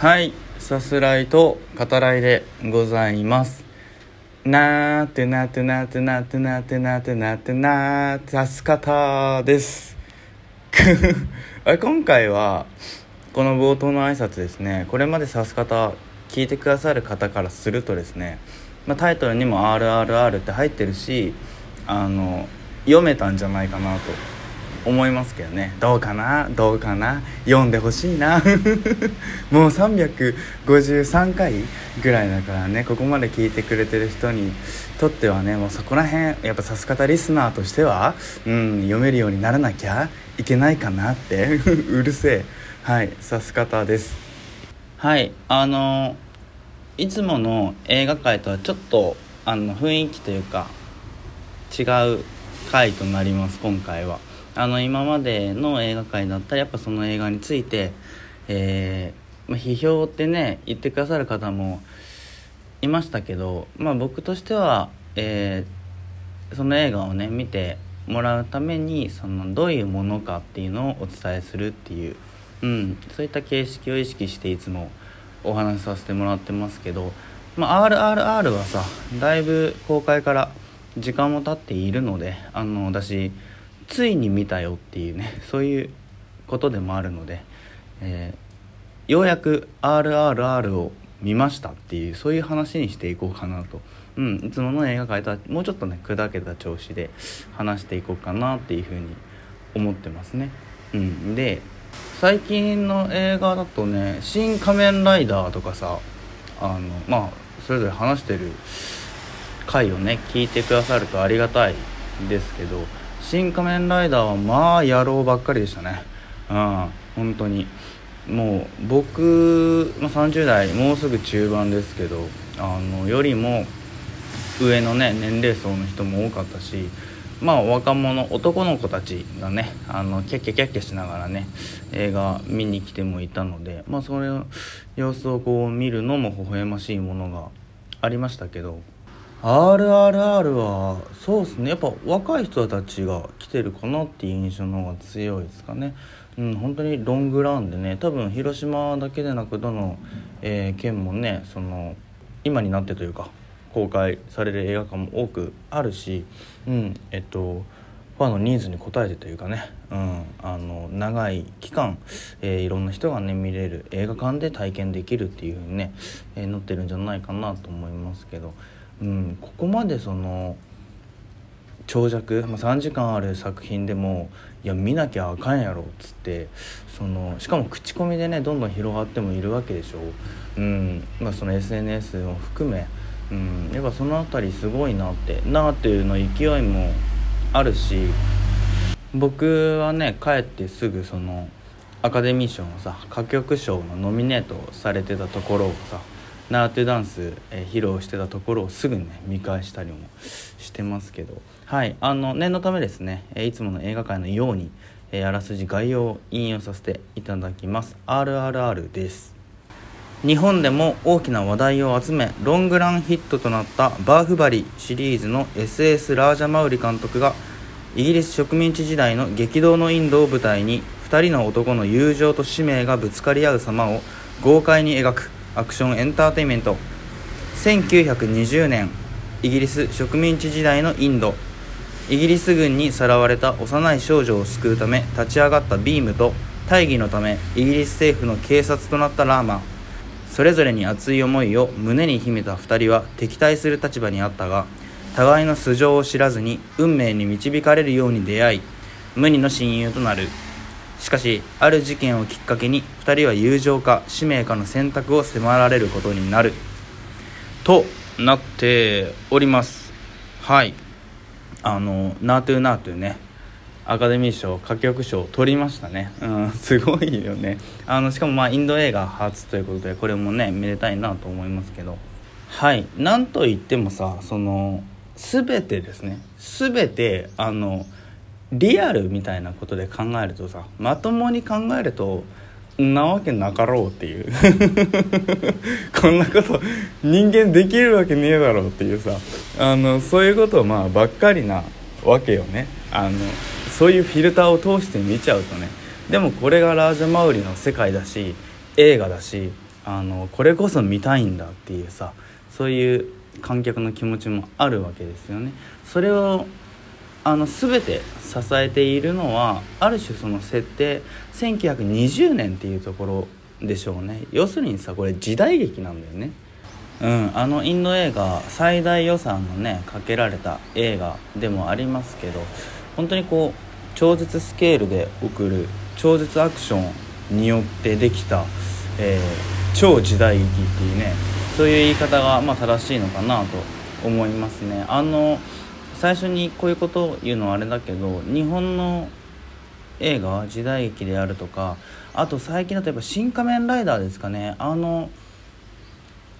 はいさすらいと語らいでございます。なーてなってなってなってなってなってなってなーてさす方ですあ今回はこの冒頭の挨拶ですねこれまでさす方聞いてくださる方からするとですね、まあ、タイトルにも「RRR」って入ってるしあの読めたんじゃないかなと思いますけどね。どうかな？どうかな？読んでほしいな。もう353回ぐらいだからね。ここまで聞いてくれてる人にとってはねもうそこら辺やっぱさす方リスナーとしては、うん、読めるようにならなきゃいけないかなって。うるせえ。はいさす方です。はいあのいつもの映画界とはちょっとあの雰囲気というか違う回となります今回は。あの今までの映画界だったらやっぱその映画について、えー、まあ、批評ってね言ってくださる方もいましたけど、まあ、僕としては、えー、その映画をね見てもらうためにそのどういうものかっていうのをお伝えするっていう、うん、そういった形式を意識していつもお話しさせてもらってますけど、まあ、RRR はさだいぶ公開から時間も経っているのであの私ついに見たよっていうねそういうことでもあるので、えー、ようやく RRR を見ましたっていうそういう話にしていこうかなと、うん、いつもの映画界とはもうちょっとね砕けた調子で話していこうかなっていうふうに思ってますね。うん、で最近の映画だとね「新仮面ライダー」とかさあのまあそれぞれ話してる回をね聞いてくださるとありがたいですけど新仮面ライダーはまあ野郎ばっかりでしたね。うん本当に。もう僕、ま、30代もうすぐ中盤ですけどあのよりも上のね年齢層の人も多かったしまあ若者男の子たちがねあのキャッキャキャッキャしながらね映画見に来てもいたのでまあそれ様子をこう見るのも微笑ましいものがありましたけど RRR はそうですねやっぱ若い人たちが来てるかなっていう印象の方が強いですかねうん本当にロングランでね多分広島だけでなくどの、えー、県もねその今になってというか公開される映画館も多くあるしうんえっとファンのニーズに応えてというかね、うん、あの長い期間、えー、いろんな人がね見れる映画館で体験できるっていう風にね、えー、載ってるんじゃないかなと思いますけど。うん、ここまでその長尺、まあ、3時間ある作品でもいや見なきゃあかんやろっつってそのしかも口コミでねどんどん広がってもいるわけでしょ、うんまあ、その SNS を含め、うん、やっぱその辺りすごいなってなっていうの勢いもあるし僕はね帰ってすぐそのアカデミー賞のさ歌曲賞のノミネートされてたところをさナートゥダンス、えー、披露してたところをすぐにね見返したりもしてますけど。はいあの念のためですね、え、いつもの映画界のように、え、あらすじ概要を引用させていただきます。RRR です。日本でも大きな話題を集めロングランヒットとなったバーフバリシリーズの SS ラージャマウリ監督がイギリス植民地時代の激動のインドを舞台に2人の男の友情と使命がぶつかり合う様を豪快に描くアクションエンターテインメント。1920年イギリス植民地時代のインド。イギリス軍にさらわれた幼い少女を救うため立ち上がったビームと大義のためイギリス政府の警察となったラーマ。それぞれに熱い思いを胸に秘めた2人は敵対する立場にあったが互いの素性を知らずに運命に導かれるように出会い無二の親友となる。しかしある事件をきっかけに2人は友情か使命かの選択を迫られることになる。となっております。はい。あの「ナートゥーナートゥーね。アカデミー賞歌曲賞取りましたね。うんすごいよね。あのしかもまあインド映画初ということでこれもねめでたいなと思いますけど。はい。なんといってもさその全てですね。全てあのリアルみたいなことで考えるとさまともに考えるとなわけなかろうっていう。こんなこと人間できるわけねえだろうっていうさ。あのそういうことまあばっかりなわけよね。あのそういうフィルターを通して見ちゃうとね。でもこれがラージャ・マウリの世界だし映画だしあのこれこそ見たいんだっていうさそういう観客の気持ちもあるわけですよね。それをあの全て支えているのはある種その設定1920年っていうところでしょうね。要するにさこれ時代劇なんだよね。うんあのインド映画最大予算のねかけられた映画でもありますけど本当にこう超絶スケールで送る超絶アクションによってできた、えー、超時代劇っていうねそういう言い方がまあ正しいのかなと思いますね。あの最初にこういうことを言うのはあれだけど日本の映画時代劇であるとかあと最近だとやっぱ「新仮面ライダー」ですかね。あの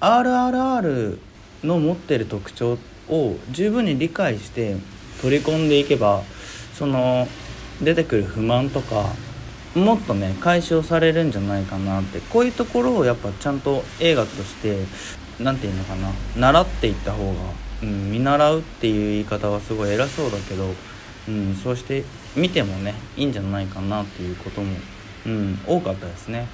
RRR の持ってる特徴を十分に理解して取り込んでいけばその出てくる不満とかもっとね解消されるんじゃないかなって。こういうところをやっぱちゃんと映画として何て言うのかな習っていった方が、うん、見習うっていう言い方はすごい偉そうだけど、うん、そうして見てもねいいんじゃないかなっていうことも、うん、多かったですね。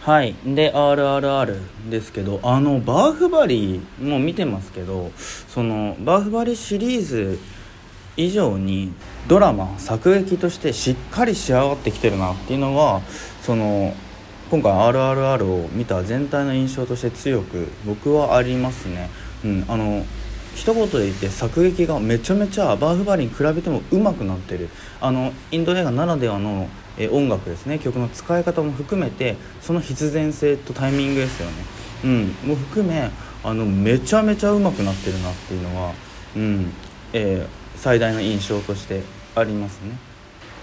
はいで RRR ですけどあのバーフバリーも見てますけどそのバーフバリーシリーズ以上にドラマ作劇としてしっかり仕上がってきてるなっていうのがその今回 RRR を見た全体の印象として強く僕はありますね。うん、あの一言で言って作劇がめちゃめちゃバーフバリに比べても上手くなってる。あのインド映画ならではのえ音楽ですね。曲の使い方も含めてその必然性とタイミングですよね、うん、も含めあのめちゃめちゃ上手くなってるなっていうのは、うん。えー、最大の印象としてありますね。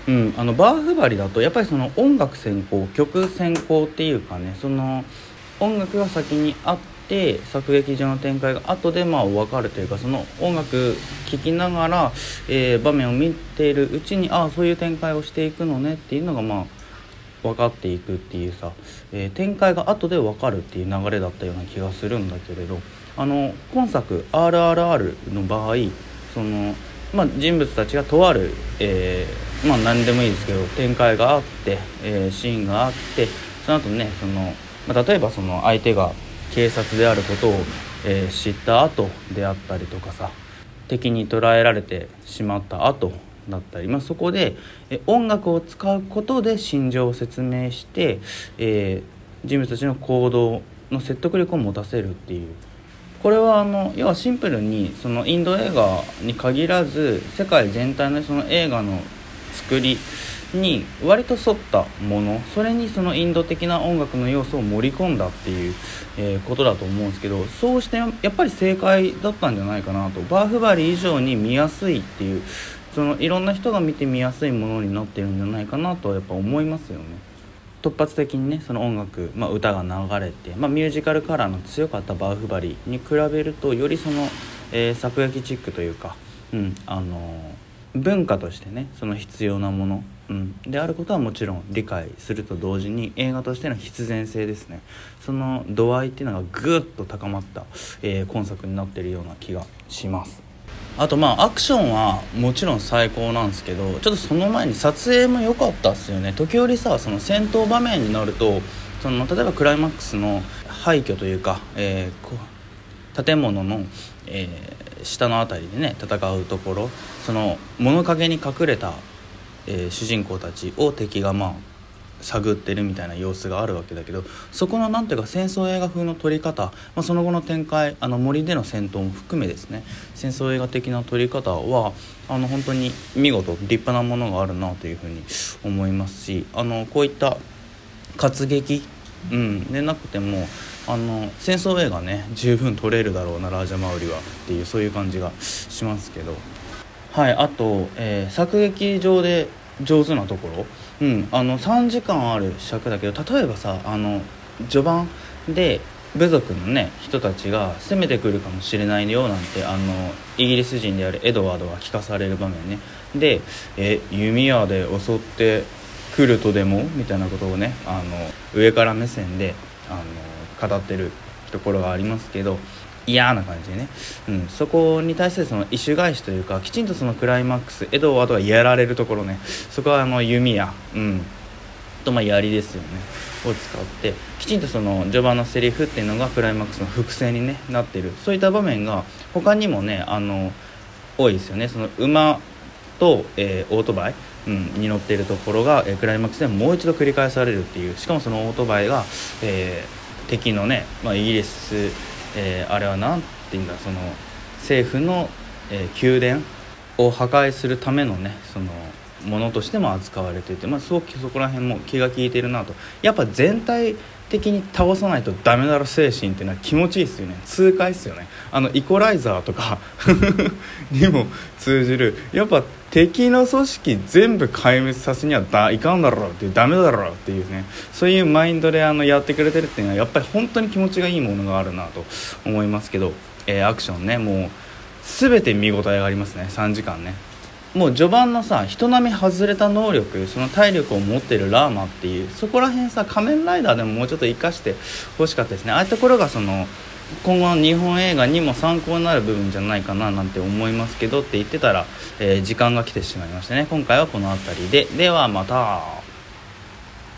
うん、あのバーフバリだとやっぱりその音楽先行曲先行っていうかねその音楽が先にあってて作劇上の展開が後でまあ分かるというかその音楽聴きながら、えー、場面を見ているうちにああそういう展開をしていくのねっていうのがまあ分かっていくっていうさ、えー、展開が後で分かるっていう流れだったような気がするんだけれどあの今作「RRR」の場合その、まあ、人物たちがとある、えー、まあ何でもいいですけど展開があって、えー、シーンがあってその後ねその、ま、例えばその相手が警察であることを、えー、知った後であったりとかさ敵に捕らえられてしまった後だったり、まあ、そこで、え音楽を使うことで心情を説明して、えー、人物たちの行動の説得力を持たせるっていう。これはあの要はシンプルにそのインド映画に限らず世界全体のその映画の作りに割と沿ったものそれにそのインド的な音楽の要素を盛り込んだっていう、えー、ことだと思うんですけどそうしてやっぱり正解だったんじゃないかなとバーフバリ以上に見やすいっていうそのいろんな人が見て見やすいものになってるんじゃないかなとやっぱ思いますよね。突発的にねその音楽、まあ、歌が流れて、まあ、ミュージカルカラーの強かったバーフバリに比べるとよりその、えー、作劇チックというか、うんあのー、文化としてねその必要なものうん、であることはもちろん理解すると同時に映画としての必然性ですね。その度合いっていうのがぐっと高まった、えー、今作になってるような気がします。あとまあアクションはもちろん最高なんですけどちょっとその前に撮影も良かったっすよね。時折さその戦闘場面になるとその例えばクライマックスの廃墟というか、えー、建物の、えー、下の辺りでね戦うところその物陰に隠れたえー、主人公たちを敵がまあ探ってるみたいな様子があるわけだけどそこの何ていうか戦争映画風の撮り方、まあ、その後の展開あの森での戦闘も含めですね。戦争映画的な撮り方はあの本当に見事立派なものがあるなというふうに思いますしあのこういった活劇、うん、でなくてもあの戦争映画ね十分撮れるだろうなラージャマウリはっていうそういう感じがしますけど。はいあと、えー、作劇場で上手なところ、うん、あの3時間ある尺だけど例えばさあの序盤で部族のね人たちが攻めてくるかもしれないよなんてあのイギリス人であるエドワードが聞かされる場面ねで「え弓矢で襲ってくるとでも?」みたいなことをねあの上から目線であの語ってるところがありますけど嫌な感じでね、うん、そこに対してその意種返しというかきちんとそのクライマックスエドワードがやられるところね。そこはあの弓矢、うん、とまあ槍ですよね。を使ってきちんとその序盤のセリフっていうのがクライマックスの伏線に、ね、なってる。そういった場面が他にもねあの多いですよね。その馬と、えー、オートバイ、うん、に乗っているところが、えー、クライマックスでもう一度繰り返されるっていう。しかもそのオートバイが、えー、敵のね、まあ、イギリス、えー、あれは何て言うんだその政府の、え宮殿を破壊するためのねそのものとしても扱われていて、まあ、すごくそこら辺も気が利いてるなと。やっぱ全体的に倒さないとダメだろ精神っていうのは気持ちいいですよね。痛快ですよね。あのイコライザーとか にも通じる。やっぱ敵の組織全部壊滅させにはだいかんだろうっていうダメだろうっていうね。そういうマインドであのやってくれてるっていうのはやっぱり本当に気持ちがいいものがあるなと思いますけど、えー、アクションねもう全て見応えがありますね。3時間ね。もう序盤のさ人並み外れた能力その体力を持ってるラーマっていうそこら辺さ仮面ライダーでももうちょっと生かしてほしかったですね。ああいうところがその今後の日本映画にも参考になる部分じゃないかななんて思いますけどって言ってたら、えー、時間が来てしまいましたね。今回はこの辺りで。ではまた。